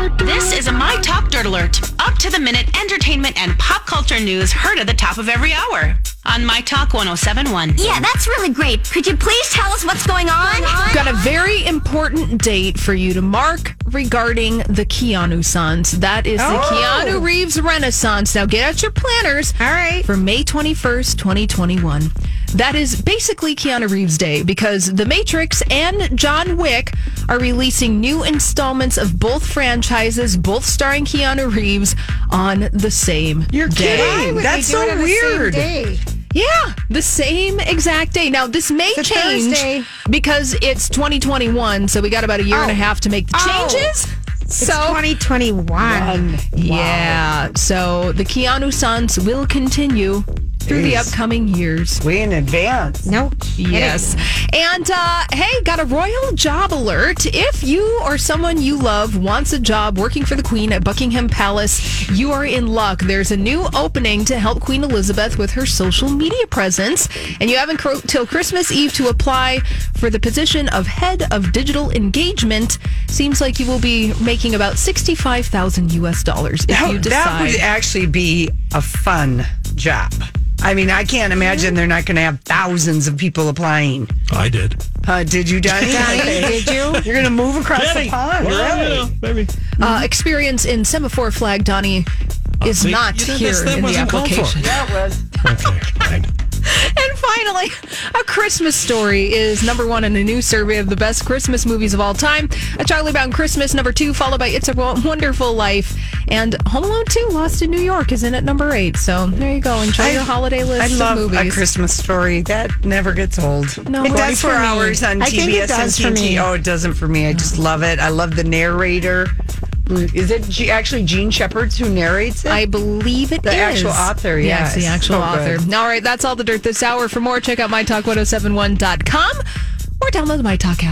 This is a My Talk Dirt Alert. Up to the minute entertainment and pop culture news heard at the top of every hour on My Talk 1071. Yeah, that's really great. Could you please tell us what's going on? Got a very important date for you to mark regarding the Keanu Sons. That is the Oh. Keanu Reeves Renaissance. Now get out your planners. All right. For May 21st, 2021. That is basically Keanu Reeves Day because The Matrix and John Wick are releasing new installments of both franchises, both starring Keanu Reeves, on the same You're day. kidding. That's they do it so on the same weird. Yeah, the same exact day. Now, this may It's change because it's 2021, so we got about a year and a Oh. half to make the Oh. changes. It's So, 2021. yeah, so the Keanu Sons will continue through the upcoming years. Way in advance. No kidding. Yes. And uh, hey, got a royal job alert. If you or someone you love wants a job working for the Queen at Buckingham Palace, you are in luck. There's a new opening to help Queen Elizabeth with her social media presence. And you have until till Christmas Eve to apply for the position of head of digital engagement. Seems like you will be making about 65,000 US dollars if That, you that would actually be a fun job. I mean, I can't imagine they're not going to have thousands of people applying. I did. Uh, did you, Donnie? Donnie, did you? You're going to move across the pond, really? maybe. uh, experience in semaphore flag, Donnie, is see, not you know, here that's- that in the wasn't called for. application. That was. Okay, fine. And finally, A Christmas Story is number one in a new survey of the best Christmas movies of all time. A Charlie Brown Christmas, number two, followed by It's a Wonderful Life. And Home Alone 2, Lost in New York, is in at number eight. So there you go. Enjoy your holiday list I love of movies. a Christmas story. That never gets old. No, it does for hours on I TBS and TNT. Oh, it doesn't for me. I just love it. I love the narrator. Mm. Is it G- actually Jean Shepherds who narrates it? I believe it The actual author, yeah, Yes, the actual so author. good. All right, that's all the dirt this hour. For more, check out mytalk1071.com or download the MyTalk app.